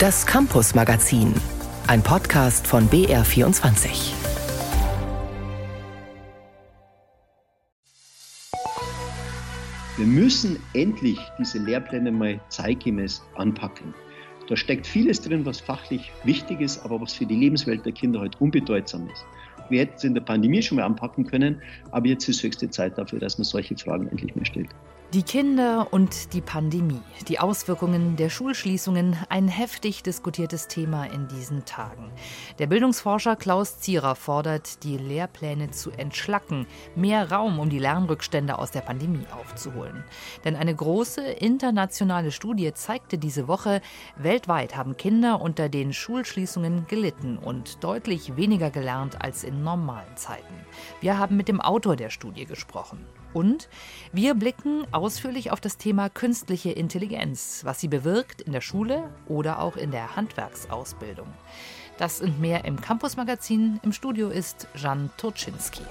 Das Campus Magazin, ein Podcast von BR24. Wir müssen endlich diese Lehrpläne mal zeitgemäß anpacken. Da steckt vieles drin, was fachlich wichtig ist, aber was für die Lebenswelt der Kinder heute unbedeutsam ist. Wir hätten es in der Pandemie schon mal anpacken können, aber jetzt ist höchste Zeit dafür, dass man solche Fragen endlich mehr stellt. Die Kinder und die Pandemie, die Auswirkungen der Schulschließungen, ein heftig diskutiertes Thema in diesen Tagen. Der Bildungsforscher Klaus Zierer fordert, die Lehrpläne zu entschlacken, mehr Raum, um die Lernrückstände aus der Pandemie aufzuholen. Denn eine große internationale Studie zeigte diese Woche, weltweit haben Kinder unter den Schulschließungen gelitten und deutlich weniger gelernt als in normalen Zeiten. Wir haben mit dem Autor der Studie gesprochen. Und wir blicken ausführlich auf das Thema künstliche Intelligenz, was sie bewirkt in der Schule oder auch in der Handwerksausbildung. Das und mehr im Campus-Magazin. Im Studio ist Jan Turczynski.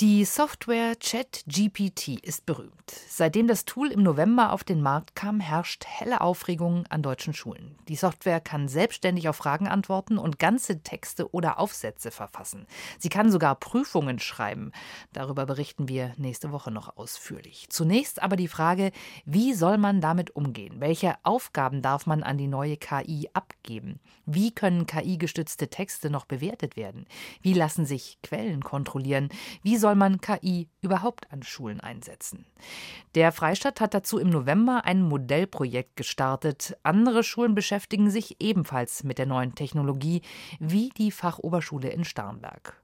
Die Software ChatGPT ist berühmt. Seitdem das Tool im November auf den Markt kam, herrscht helle Aufregung an deutschen Schulen. Die Software kann selbstständig auf Fragen antworten und ganze Texte oder Aufsätze verfassen. Sie kann sogar Prüfungen schreiben. Darüber berichten wir nächste Woche noch ausführlich. Zunächst aber die Frage, wie soll man damit umgehen? Welche Aufgaben darf man an die neue KI abgeben? Wie können KI-gestützte Texte noch bewertet werden? Wie lassen sich Quellen kontrollieren? Wie soll man KI überhaupt an Schulen einsetzen? Der Freistaat hat dazu im November ein Modellprojekt gestartet. Andere Schulen beschäftigen sich ebenfalls mit der neuen Technologie, wie die Fachoberschule in Starnberg.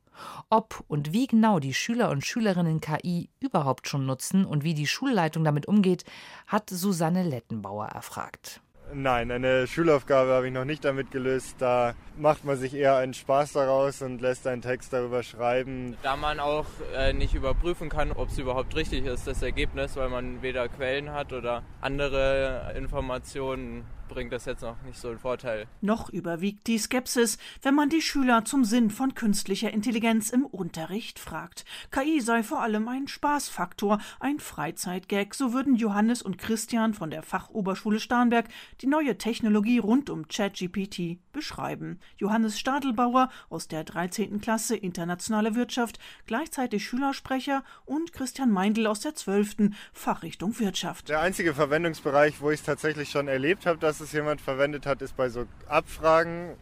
Ob und wie genau die Schüler und Schülerinnen KI überhaupt schon nutzen und wie die Schulleitung damit umgeht, hat Susanne Lettenbauer erfragt. Nein, eine Schulaufgabe habe ich noch nicht damit gelöst. Da macht man sich eher einen Spaß daraus und lässt einen Text darüber schreiben. Da man auch äh, nicht überprüfen kann, ob es überhaupt richtig ist, das Ergebnis, weil man weder Quellen hat oder andere Informationen bringt das jetzt noch nicht so einen Vorteil. Noch überwiegt die Skepsis, wenn man die Schüler zum Sinn von künstlicher Intelligenz im Unterricht fragt. KI sei vor allem ein Spaßfaktor, ein Freizeitgag, so würden Johannes und Christian von der Fachoberschule Starnberg die neue Technologie rund um ChatGPT beschreiben. Johannes Stadelbauer aus der 13. Klasse Internationale Wirtschaft, gleichzeitig Schülersprecher und Christian Meindl aus der 12. Fachrichtung Wirtschaft. Der einzige Verwendungsbereich, wo ich es tatsächlich schon erlebt habe, dass dass es jemand verwendet hat, ist bei so Abfragen,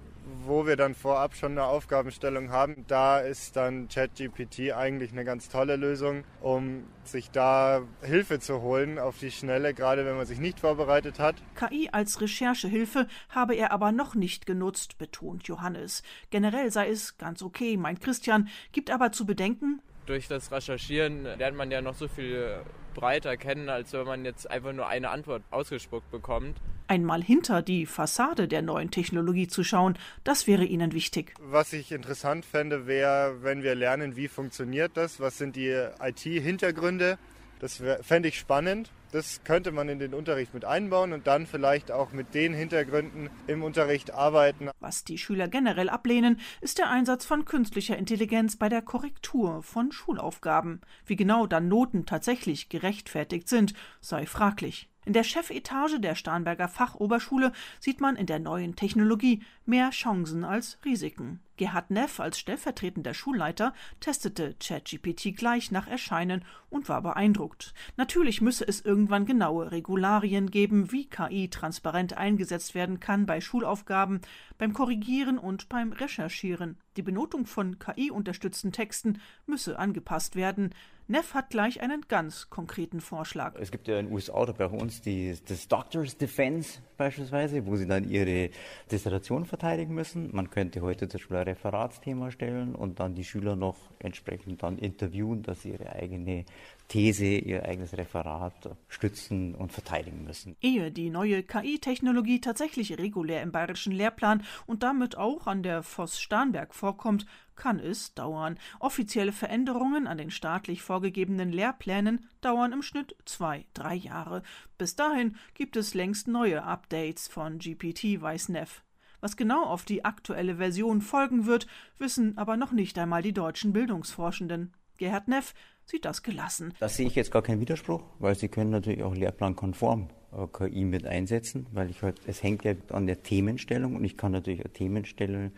wo wir dann vorab schon eine Aufgabenstellung haben. Da ist dann ChatGPT eigentlich eine ganz tolle Lösung, um sich da Hilfe zu holen auf die Schnelle, gerade wenn man sich nicht vorbereitet hat. KI als Recherchehilfe habe er aber noch nicht genutzt, betont Johannes. Generell sei es ganz okay, meint Christian, gibt aber zu bedenken, durch das Recherchieren lernt man ja noch so viel breiter kennen, als wenn man jetzt einfach nur eine Antwort ausgespuckt bekommt. Einmal hinter die Fassade der neuen Technologie zu schauen, das wäre Ihnen wichtig. Was ich interessant fände, wäre, wenn wir lernen, wie funktioniert das, was sind die IT-Hintergründe. Das fände ich spannend. Das könnte man in den Unterricht mit einbauen und dann vielleicht auch mit den Hintergründen im Unterricht arbeiten. Was die Schüler generell ablehnen, ist der Einsatz von künstlicher Intelligenz bei der Korrektur von Schulaufgaben. Wie genau dann Noten tatsächlich gerechtfertigt sind, sei fraglich. In der Chefetage der Starnberger Fachoberschule sieht man in der neuen Technologie mehr Chancen als Risiken. Gerhard Neff als stellvertretender Schulleiter testete ChatGPT gleich nach Erscheinen und war beeindruckt. Natürlich müsse es irgendwann genaue Regularien geben, wie KI transparent eingesetzt werden kann bei Schulaufgaben, beim Korrigieren und beim Recherchieren. Die Benotung von KI-unterstützten Texten müsse angepasst werden. Neff hat gleich einen ganz konkreten Vorschlag. Es gibt ja in den USA oder bei uns die, das Doctors Defense beispielsweise, wo sie dann ihre Dissertation verteidigen müssen. Man könnte heute zum Beispiel ein Referatsthema stellen und dann die Schüler noch entsprechend dann interviewen, dass sie ihre eigene These, ihr eigenes Referat stützen und verteidigen müssen. Ehe die neue KI-Technologie tatsächlich regulär im bayerischen Lehrplan und damit auch an der Voss Starnberg vorkommt, kann es dauern. Offizielle Veränderungen an den staatlich vorgegebenen Lehrplänen dauern im Schnitt zwei, drei Jahre. Bis dahin gibt es längst neue Updates von GPT, weiß Neff. Was genau auf die aktuelle Version folgen wird, wissen aber noch nicht einmal die deutschen Bildungsforschenden. Gerhard Neff sieht das gelassen. Das sehe ich jetzt gar keinen Widerspruch, weil Sie können natürlich auch lehrplankonform äh, KI mit einsetzen, weil ich halt, es hängt ja an der Themenstellung und ich kann natürlich eine Themenstellung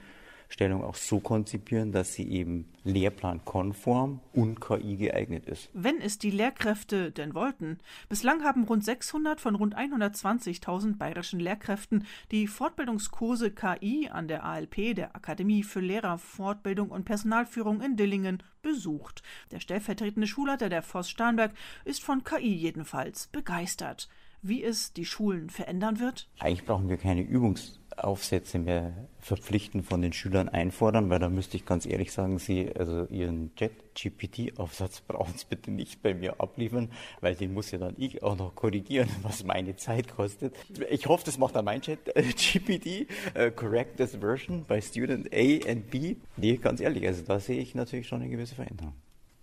Stellung auch so konzipieren, dass sie eben lehrplankonform und KI geeignet ist. Wenn es die Lehrkräfte denn wollten. Bislang haben rund 600 von rund 120.000 bayerischen Lehrkräften die Fortbildungskurse KI an der ALP, der Akademie für Lehrerfortbildung und Personalführung in Dillingen, besucht. Der stellvertretende Schulleiter der Voss Starnberg ist von KI jedenfalls begeistert. Wie es die Schulen verändern wird? Eigentlich brauchen wir keine Übungs Aufsätze mehr verpflichtend von den Schülern einfordern, weil da müsste ich ganz ehrlich sagen, Sie, also Ihren Jet-GPT-Aufsatz brauchen Sie bitte nicht bei mir abliefern, weil den muss ja dann ich auch noch korrigieren, was meine Zeit kostet. Ich hoffe, das macht dann mein Jet-GPT, uh, correct this version by student A and B. Nee, ganz ehrlich, also da sehe ich natürlich schon eine gewisse Veränderung.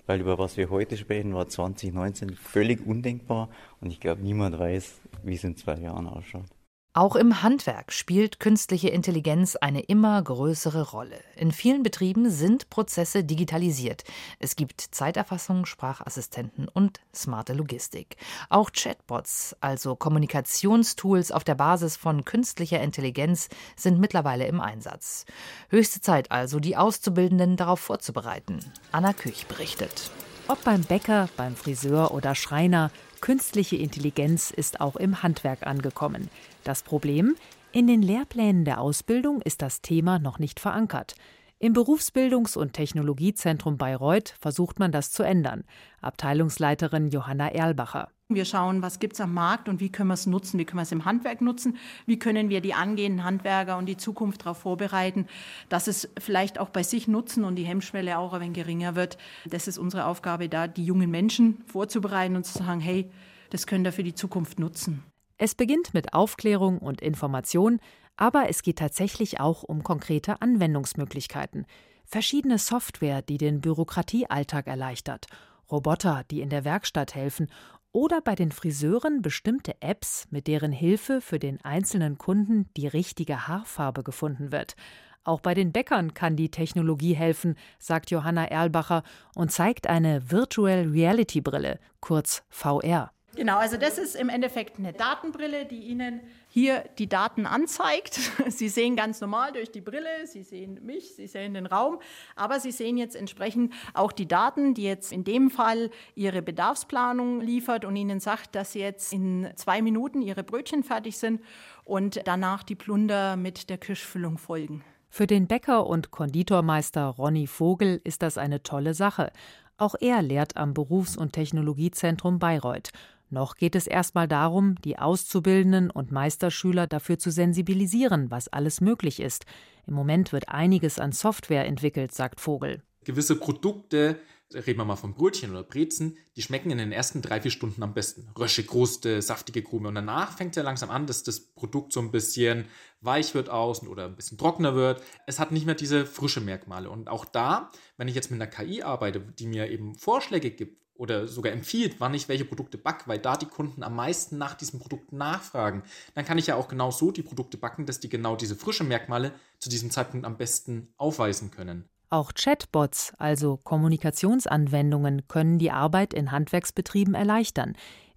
Weil über was wir heute sprechen, war 2019 völlig undenkbar und ich glaube, niemand weiß, wie es in zwei Jahren ausschaut. Auch im Handwerk spielt künstliche Intelligenz eine immer größere Rolle. In vielen Betrieben sind Prozesse digitalisiert. Es gibt Zeiterfassung, Sprachassistenten und smarte Logistik. Auch Chatbots, also Kommunikationstools auf der Basis von künstlicher Intelligenz, sind mittlerweile im Einsatz. Höchste Zeit also, die Auszubildenden darauf vorzubereiten. Anna Küch berichtet. Ob beim Bäcker, beim Friseur oder Schreiner, künstliche Intelligenz ist auch im Handwerk angekommen. Das Problem? In den Lehrplänen der Ausbildung ist das Thema noch nicht verankert. Im Berufsbildungs- und Technologiezentrum Bayreuth versucht man das zu ändern. Abteilungsleiterin Johanna Erlbacher. Wir schauen, was gibt es am Markt und wie können wir es nutzen, wie können wir es im Handwerk nutzen, wie können wir die angehenden Handwerker und die Zukunft darauf vorbereiten, dass es vielleicht auch bei sich nutzen und die Hemmschwelle auch wenig geringer wird. Das ist unsere Aufgabe da, die jungen Menschen vorzubereiten und zu sagen, hey, das könnt ihr für die Zukunft nutzen. Es beginnt mit Aufklärung und Information, aber es geht tatsächlich auch um konkrete Anwendungsmöglichkeiten. Verschiedene Software, die den Bürokratiealltag erleichtert, Roboter, die in der Werkstatt helfen oder bei den Friseuren bestimmte Apps, mit deren Hilfe für den einzelnen Kunden die richtige Haarfarbe gefunden wird. Auch bei den Bäckern kann die Technologie helfen, sagt Johanna Erlbacher und zeigt eine Virtual Reality Brille, kurz VR. Genau, also das ist im Endeffekt eine Datenbrille, die Ihnen hier die Daten anzeigt. Sie sehen ganz normal durch die Brille, Sie sehen mich, Sie sehen den Raum, aber Sie sehen jetzt entsprechend auch die Daten, die jetzt in dem Fall Ihre Bedarfsplanung liefert und Ihnen sagt, dass jetzt in zwei Minuten Ihre Brötchen fertig sind und danach die Plunder mit der Kirschfüllung folgen. Für den Bäcker und Konditormeister Ronny Vogel ist das eine tolle Sache. Auch er lehrt am Berufs- und Technologiezentrum Bayreuth noch geht es erstmal darum, die Auszubildenden und Meisterschüler dafür zu sensibilisieren, was alles möglich ist. Im Moment wird einiges an Software entwickelt, sagt Vogel. Gewisse Produkte, reden wir mal von Brötchen oder Brezen, die schmecken in den ersten drei, vier Stunden am besten. Rösche, Kruste, saftige Krume. Und danach fängt ja langsam an, dass das Produkt so ein bisschen weich wird außen oder ein bisschen trockener wird. Es hat nicht mehr diese frische Merkmale. Und auch da, wenn ich jetzt mit einer KI arbeite, die mir eben Vorschläge gibt, oder sogar empfiehlt, wann ich welche Produkte backe, weil da die Kunden am meisten nach diesen Produkten nachfragen, dann kann ich ja auch genau so die Produkte backen, dass die genau diese frischen Merkmale zu diesem Zeitpunkt am besten aufweisen können. Auch Chatbots, also Kommunikationsanwendungen, können die Arbeit in Handwerksbetrieben erleichtern.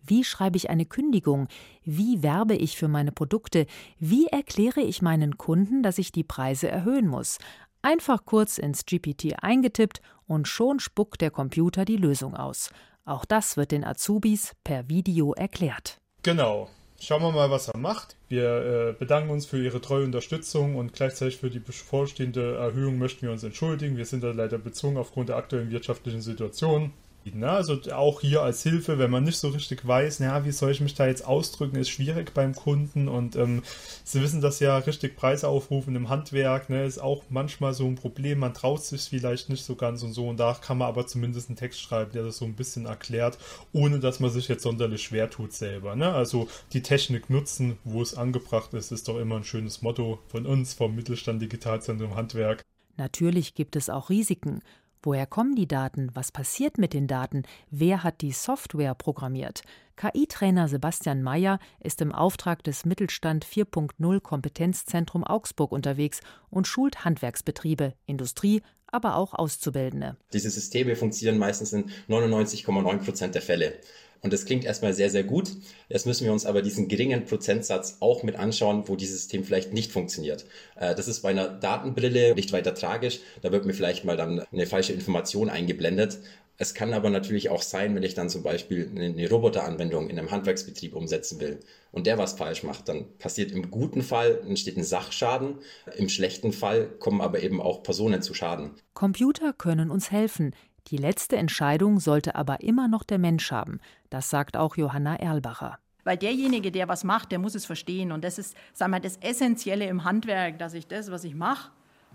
Wie schreibe ich eine Kündigung? Wie werbe ich für meine Produkte? Wie erkläre ich meinen Kunden, dass ich die Preise erhöhen muss? Einfach kurz ins GPT eingetippt und schon spuckt der Computer die Lösung aus. Auch das wird den Azubis per Video erklärt. Genau. Schauen wir mal, was er macht. Wir äh, bedanken uns für Ihre treue Unterstützung und gleichzeitig für die bevorstehende Erhöhung möchten wir uns entschuldigen. Wir sind da leider bezogen aufgrund der aktuellen wirtschaftlichen Situation. Ne? Also auch hier als Hilfe, wenn man nicht so richtig weiß, na, wie soll ich mich da jetzt ausdrücken, ist schwierig beim Kunden und ähm, Sie wissen das ja, richtig Preise aufrufen im Handwerk, ne, ist auch manchmal so ein Problem, man traut sich vielleicht nicht so ganz und so und da kann man aber zumindest einen Text schreiben, der das so ein bisschen erklärt, ohne dass man sich jetzt sonderlich schwer tut selber. Ne? Also die Technik nutzen, wo es angebracht ist, ist doch immer ein schönes Motto von uns, vom Mittelstand Digitalzentrum Handwerk. Natürlich gibt es auch Risiken. Woher kommen die Daten? Was passiert mit den Daten? Wer hat die Software programmiert? KI-Trainer Sebastian Mayer ist im Auftrag des Mittelstand 4.0 Kompetenzzentrum Augsburg unterwegs und schult Handwerksbetriebe, Industrie, aber auch Auszubildende. Diese Systeme funktionieren meistens in 99,9 Prozent der Fälle. Und das klingt erstmal sehr, sehr gut. Jetzt müssen wir uns aber diesen geringen Prozentsatz auch mit anschauen, wo dieses System vielleicht nicht funktioniert. Äh, das ist bei einer Datenbrille nicht weiter tragisch. Da wird mir vielleicht mal dann eine falsche Information eingeblendet. Es kann aber natürlich auch sein, wenn ich dann zum Beispiel eine Roboteranwendung in einem Handwerksbetrieb umsetzen will und der was falsch macht, dann passiert im guten Fall, entsteht ein Sachschaden, im schlechten Fall kommen aber eben auch Personen zu Schaden. Computer können uns helfen. Die letzte Entscheidung sollte aber immer noch der Mensch haben. Das sagt auch Johanna Erlbacher. Weil derjenige, der was macht, der muss es verstehen. Und das ist, sagen wir, das Essentielle im Handwerk, dass ich das, was ich mache,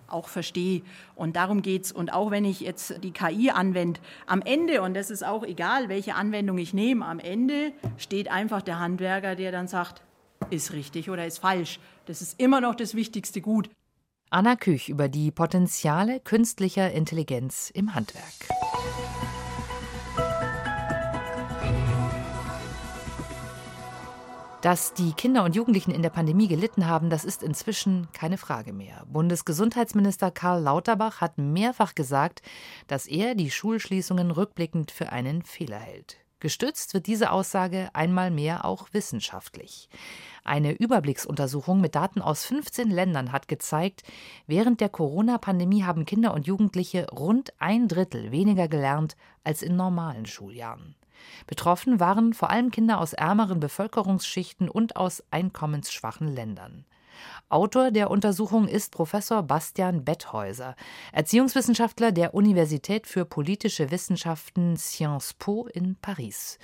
auch verstehe. Und darum geht es. Und auch wenn ich jetzt die KI anwende, am Ende, und das ist auch egal, welche Anwendung ich nehme, am Ende steht einfach der Handwerker, der dann sagt, ist richtig oder ist falsch. Das ist immer noch das wichtigste Gut. Anna Küch über die Potenziale künstlicher Intelligenz im Handwerk. Dass die Kinder und Jugendlichen in der Pandemie gelitten haben, das ist inzwischen keine Frage mehr. Bundesgesundheitsminister Karl Lauterbach hat mehrfach gesagt, dass er die Schulschließungen rückblickend für einen Fehler hält. Gestützt wird diese Aussage einmal mehr auch wissenschaftlich. Eine Überblicksuntersuchung mit Daten aus 15 Ländern hat gezeigt, während der Corona-Pandemie haben Kinder und Jugendliche rund ein Drittel weniger gelernt als in normalen Schuljahren. Betroffen waren vor allem Kinder aus ärmeren Bevölkerungsschichten und aus einkommensschwachen Ländern. Autor der Untersuchung ist Professor Bastian Betthäuser, Erziehungswissenschaftler der Universität für politische Wissenschaften Sciences Po in Paris.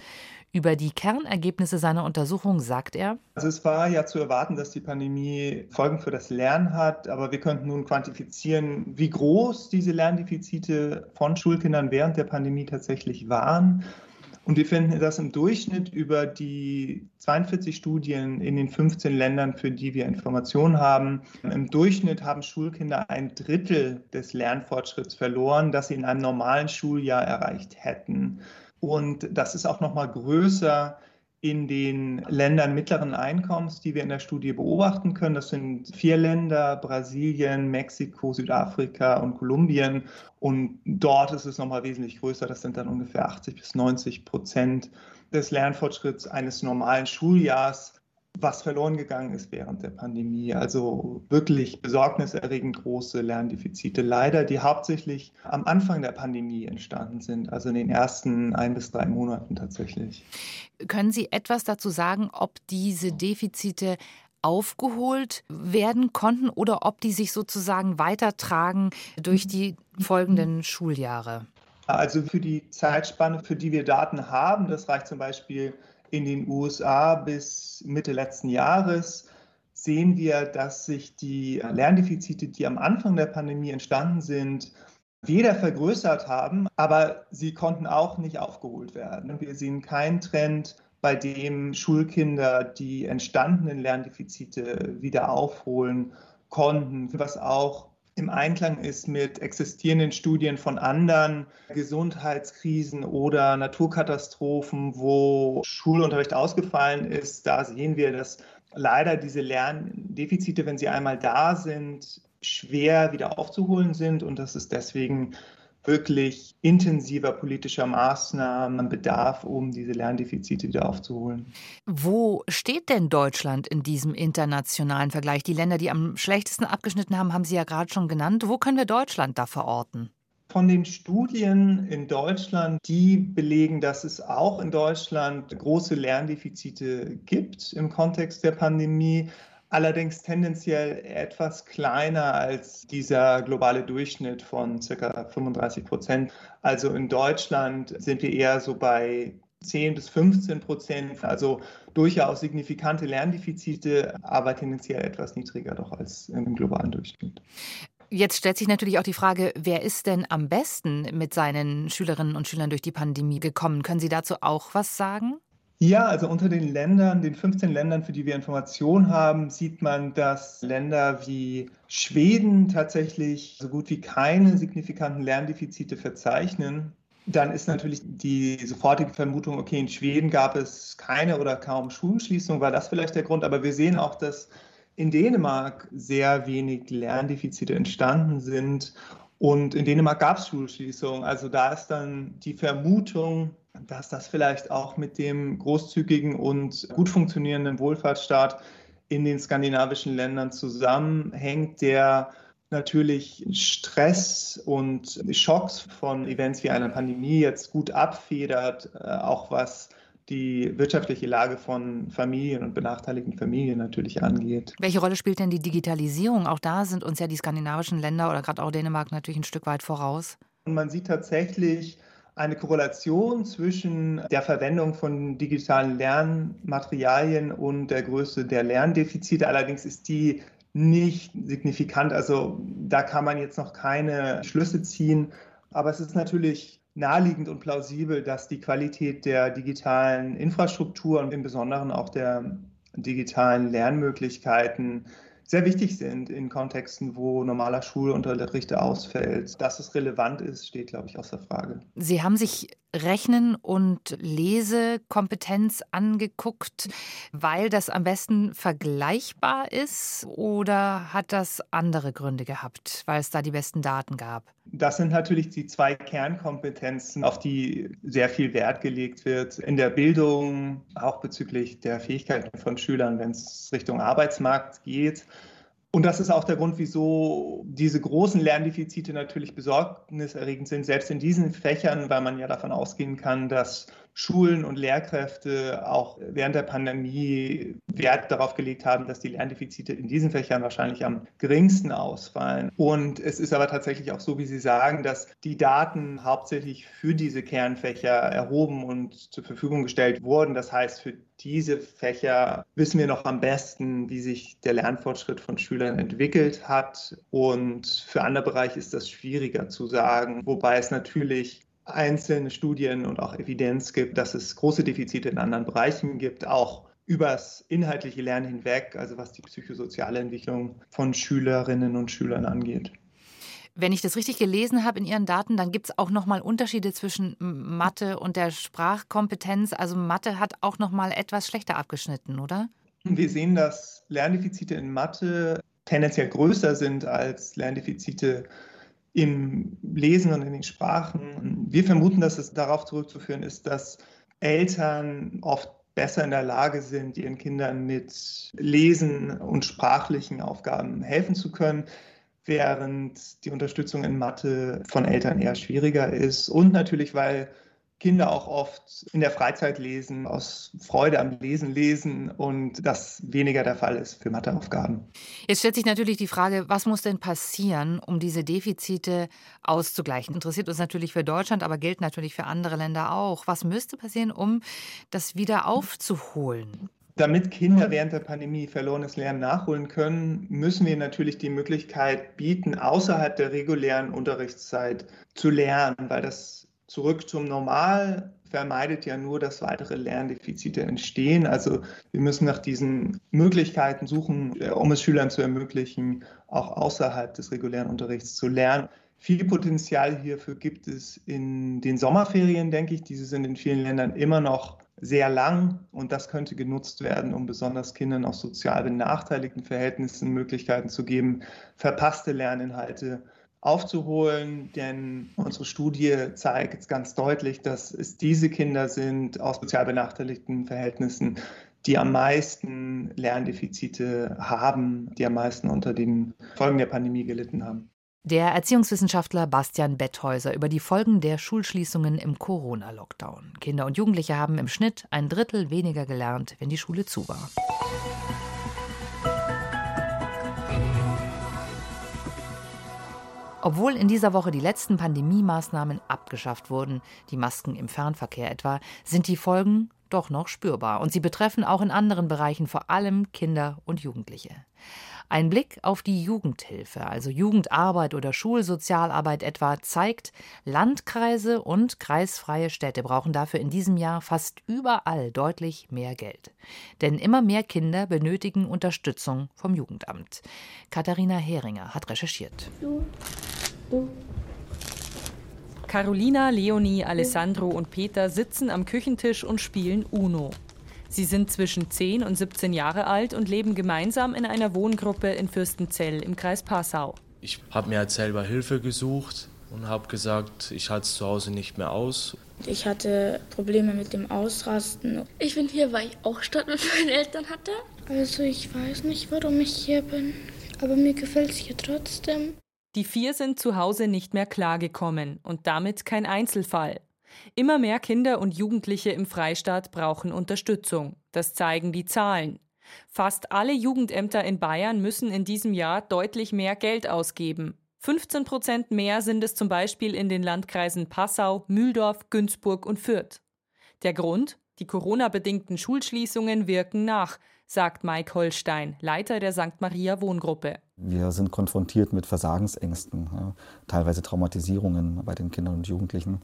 Über die Kernergebnisse seiner Untersuchung sagt er, also es war ja zu erwarten, dass die Pandemie Folgen für das Lernen hat, aber wir könnten nun quantifizieren, wie groß diese Lerndefizite von Schulkindern während der Pandemie tatsächlich waren. Und wir finden das im Durchschnitt über die 42 Studien in den 15 Ländern, für die wir Informationen haben. Im Durchschnitt haben Schulkinder ein Drittel des Lernfortschritts verloren, das sie in einem normalen Schuljahr erreicht hätten. Und das ist auch noch mal größer in den Ländern mittleren Einkommens, die wir in der Studie beobachten können. Das sind vier Länder, Brasilien, Mexiko, Südafrika und Kolumbien. Und dort ist es nochmal wesentlich größer. Das sind dann ungefähr 80 bis 90 Prozent des Lernfortschritts eines normalen Schuljahrs was verloren gegangen ist während der Pandemie. Also wirklich besorgniserregend große Lerndefizite, leider, die hauptsächlich am Anfang der Pandemie entstanden sind, also in den ersten ein bis drei Monaten tatsächlich. Können Sie etwas dazu sagen, ob diese Defizite aufgeholt werden konnten oder ob die sich sozusagen weitertragen durch die folgenden Schuljahre? Also für die Zeitspanne, für die wir Daten haben, das reicht zum Beispiel in den USA bis Mitte letzten Jahres sehen wir, dass sich die Lerndefizite, die am Anfang der Pandemie entstanden sind, weder vergrößert haben, aber sie konnten auch nicht aufgeholt werden. Wir sehen keinen Trend, bei dem Schulkinder die entstandenen Lerndefizite wieder aufholen konnten, was auch im Einklang ist mit existierenden Studien von anderen Gesundheitskrisen oder Naturkatastrophen, wo Schulunterricht ausgefallen ist. Da sehen wir, dass leider diese Lerndefizite, wenn sie einmal da sind, schwer wieder aufzuholen sind und dass es deswegen wirklich intensiver politischer Maßnahmen bedarf, um diese Lerndefizite wieder aufzuholen. Wo steht denn Deutschland in diesem internationalen Vergleich? Die Länder, die am schlechtesten abgeschnitten haben, haben Sie ja gerade schon genannt. Wo können wir Deutschland da verorten? Von den Studien in Deutschland, die belegen, dass es auch in Deutschland große Lerndefizite gibt im Kontext der Pandemie allerdings tendenziell etwas kleiner als dieser globale Durchschnitt von ca. 35 Prozent. Also in Deutschland sind wir eher so bei 10 bis 15 Prozent, also durchaus signifikante Lerndefizite, aber tendenziell etwas niedriger doch als im globalen Durchschnitt. Jetzt stellt sich natürlich auch die Frage, wer ist denn am besten mit seinen Schülerinnen und Schülern durch die Pandemie gekommen? Können Sie dazu auch was sagen? Ja, also unter den Ländern, den 15 Ländern, für die wir Informationen haben, sieht man, dass Länder wie Schweden tatsächlich so gut wie keine signifikanten Lerndefizite verzeichnen. Dann ist natürlich die sofortige Vermutung, okay, in Schweden gab es keine oder kaum Schulschließung, war das vielleicht der Grund. Aber wir sehen auch, dass in Dänemark sehr wenig Lerndefizite entstanden sind. Und in Dänemark gab es Schulschließungen. Also da ist dann die Vermutung, dass das vielleicht auch mit dem großzügigen und gut funktionierenden Wohlfahrtsstaat in den skandinavischen Ländern zusammenhängt, der natürlich Stress und Schocks von Events wie einer Pandemie jetzt gut abfedert, äh, auch was die wirtschaftliche Lage von Familien und benachteiligten Familien natürlich angeht. Welche Rolle spielt denn die Digitalisierung? Auch da sind uns ja die skandinavischen Länder oder gerade auch Dänemark natürlich ein Stück weit voraus. Und man sieht tatsächlich eine Korrelation zwischen der Verwendung von digitalen Lernmaterialien und der Größe der Lerndefizite. Allerdings ist die nicht signifikant. Also da kann man jetzt noch keine Schlüsse ziehen. Aber es ist natürlich naheliegend und plausibel, dass die Qualität der digitalen Infrastruktur und im Besonderen auch der digitalen Lernmöglichkeiten sehr wichtig sind in Kontexten, wo normaler Schulunterricht ausfällt. Dass es relevant ist, steht, glaube ich, außer Frage. Sie haben sich Rechnen und Lesekompetenz angeguckt, weil das am besten vergleichbar ist oder hat das andere Gründe gehabt, weil es da die besten Daten gab? Das sind natürlich die zwei Kernkompetenzen, auf die sehr viel Wert gelegt wird in der Bildung, auch bezüglich der Fähigkeiten von Schülern, wenn es Richtung Arbeitsmarkt geht. Und das ist auch der Grund, wieso diese großen Lerndefizite natürlich besorgniserregend sind, selbst in diesen Fächern, weil man ja davon ausgehen kann, dass Schulen und Lehrkräfte auch während der Pandemie Wert darauf gelegt haben, dass die Lerndefizite in diesen Fächern wahrscheinlich am geringsten ausfallen. Und es ist aber tatsächlich auch so, wie Sie sagen, dass die Daten hauptsächlich für diese Kernfächer erhoben und zur Verfügung gestellt wurden. Das heißt, für diese Fächer wissen wir noch am besten, wie sich der Lernfortschritt von Schülern entwickelt hat. Und für andere Bereiche ist das schwieriger zu sagen, wobei es natürlich einzelne Studien und auch Evidenz gibt, dass es große Defizite in anderen Bereichen gibt, auch übers inhaltliche Lernen hinweg, also was die psychosoziale Entwicklung von Schülerinnen und Schülern angeht. Wenn ich das richtig gelesen habe in Ihren Daten, dann gibt es auch nochmal Unterschiede zwischen Mathe und der Sprachkompetenz. Also Mathe hat auch nochmal etwas schlechter abgeschnitten, oder? Wir sehen, dass Lerndefizite in Mathe tendenziell größer sind als Lerndefizite im Lesen und in den Sprachen. Wir vermuten, dass es darauf zurückzuführen ist, dass Eltern oft besser in der Lage sind, ihren Kindern mit Lesen und sprachlichen Aufgaben helfen zu können, während die Unterstützung in Mathe von Eltern eher schwieriger ist. Und natürlich, weil Kinder auch oft in der Freizeit lesen, aus Freude am Lesen lesen und das weniger der Fall ist für Matheaufgaben. Jetzt stellt sich natürlich die Frage, was muss denn passieren, um diese Defizite auszugleichen? Interessiert uns natürlich für Deutschland, aber gilt natürlich für andere Länder auch. Was müsste passieren, um das wieder aufzuholen? Damit Kinder während der Pandemie verlorenes Lernen nachholen können, müssen wir natürlich die Möglichkeit bieten, außerhalb der regulären Unterrichtszeit zu lernen, weil das zurück zum Normal vermeidet ja nur, dass weitere Lerndefizite entstehen. Also wir müssen nach diesen Möglichkeiten suchen, äh, um es Schülern zu ermöglichen, auch außerhalb des regulären Unterrichts zu lernen. Viel Potenzial hierfür gibt es in den Sommerferien, denke ich. Diese sind in vielen Ländern immer noch sehr lang und das könnte genutzt werden, um besonders Kindern aus sozial benachteiligten Verhältnissen Möglichkeiten zu geben, verpasste Lerninhalte aufzuholen, denn unsere Studie zeigt ganz deutlich, dass es diese Kinder sind aus sozial benachteiligten Verhältnissen, die am meisten Lerndefizite haben, die am meisten unter den Folgen der Pandemie gelitten haben. Der Erziehungswissenschaftler Bastian Betthäuser über die Folgen der Schulschließungen im Corona-Lockdown. Kinder und Jugendliche haben im Schnitt ein Drittel weniger gelernt, wenn die Schule zu war. Obwohl in dieser Woche die letzten Pandemie-Maßnahmen abgeschafft wurden, die Masken im Fernverkehr etwa, sind die Folgen doch noch spürbar. Und sie betreffen auch in anderen Bereichen vor allem Kinder und Jugendliche. Ein Blick auf die Jugendhilfe, also Jugendarbeit oder Schulsozialarbeit etwa, zeigt, Landkreise und kreisfreie Städte brauchen dafür in diesem Jahr fast überall deutlich mehr Geld. Denn immer mehr Kinder benötigen Unterstützung vom Jugendamt. Katharina Heringer hat recherchiert. Du. Carolina, Leonie, Alessandro und Peter sitzen am Küchentisch und spielen Uno. Sie sind zwischen 10 und 17 Jahre alt und leben gemeinsam in einer Wohngruppe in Fürstenzell im Kreis Passau. Ich habe mir halt selber Hilfe gesucht, und habe gesagt, ich halte es zu Hause nicht mehr aus. Ich hatte Probleme mit dem Ausrasten. Ich bin hier, weil ich auch Streit mit meinen Eltern hatte. Also ich weiß nicht, warum ich hier bin, aber mir gefällt es hier trotzdem. Die vier sind zu Hause nicht mehr klargekommen und damit kein Einzelfall. Immer mehr Kinder und Jugendliche im Freistaat brauchen Unterstützung. Das zeigen die Zahlen. Fast alle Jugendämter in Bayern müssen in diesem Jahr deutlich mehr Geld ausgeben. 15 Prozent mehr sind es zum Beispiel in den Landkreisen Passau, Mühldorf, Günzburg und Fürth. Der Grund? Die Corona-bedingten Schulschließungen wirken nach, sagt Mike Holstein, Leiter der St. Maria Wohngruppe. Wir sind konfrontiert mit Versagensängsten, ja, teilweise Traumatisierungen bei den Kindern und Jugendlichen.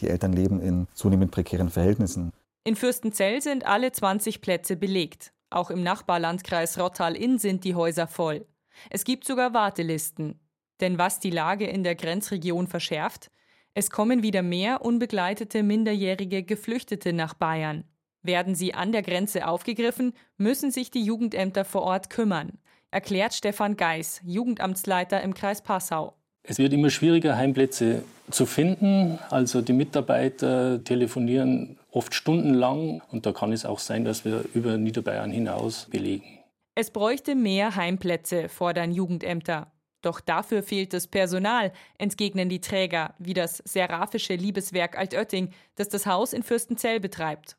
Die Eltern leben in zunehmend prekären Verhältnissen. In Fürstenzell sind alle 20 Plätze belegt. Auch im Nachbarlandkreis Rottal-Inn sind die Häuser voll. Es gibt sogar Wartelisten. Denn was die Lage in der Grenzregion verschärft, es kommen wieder mehr unbegleitete minderjährige Geflüchtete nach Bayern. Werden sie an der Grenze aufgegriffen, müssen sich die Jugendämter vor Ort kümmern, erklärt Stefan Geis, Jugendamtsleiter im Kreis Passau. Es wird immer schwieriger, Heimplätze zu finden. Also die Mitarbeiter telefonieren oft stundenlang und da kann es auch sein, dass wir über Niederbayern hinaus belegen. Es bräuchte mehr Heimplätze, fordern Jugendämter. Doch dafür fehlt das Personal, entgegnen die Träger, wie das Seraphische Liebeswerk Altötting, das das Haus in Fürstenzell betreibt.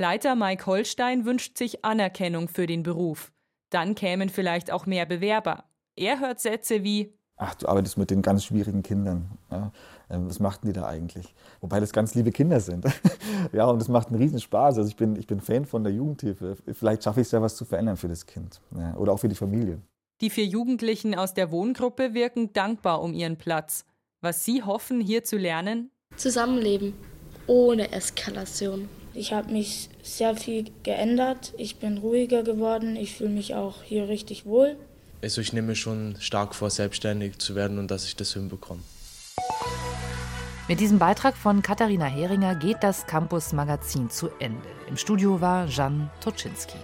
Leiter Mike Holstein wünscht sich Anerkennung für den Beruf. Dann kämen vielleicht auch mehr Bewerber. Er hört Sätze wie Ach, du arbeitest mit den ganz schwierigen Kindern. Ja, ähm, was machten die da eigentlich? Wobei das ganz liebe Kinder sind. ja, und es macht einen Riesenspaß. Also ich bin, ich bin Fan von der Jugendhilfe. Vielleicht schaffe ich es ja, was zu verändern für das Kind ja, oder auch für die Familie. Die vier Jugendlichen aus der Wohngruppe wirken dankbar um ihren Platz. Was sie hoffen, hier zu lernen? Zusammenleben, ohne Eskalation. Ich habe mich sehr viel geändert. Ich bin ruhiger geworden. Ich fühle mich auch hier richtig wohl. Also ich nehme mir schon stark vor, selbstständig zu werden und dass ich das hinbekomme. Mit diesem Beitrag von Katharina Heringer geht das Campus Magazin zu Ende. Im Studio war Jan Toczynski.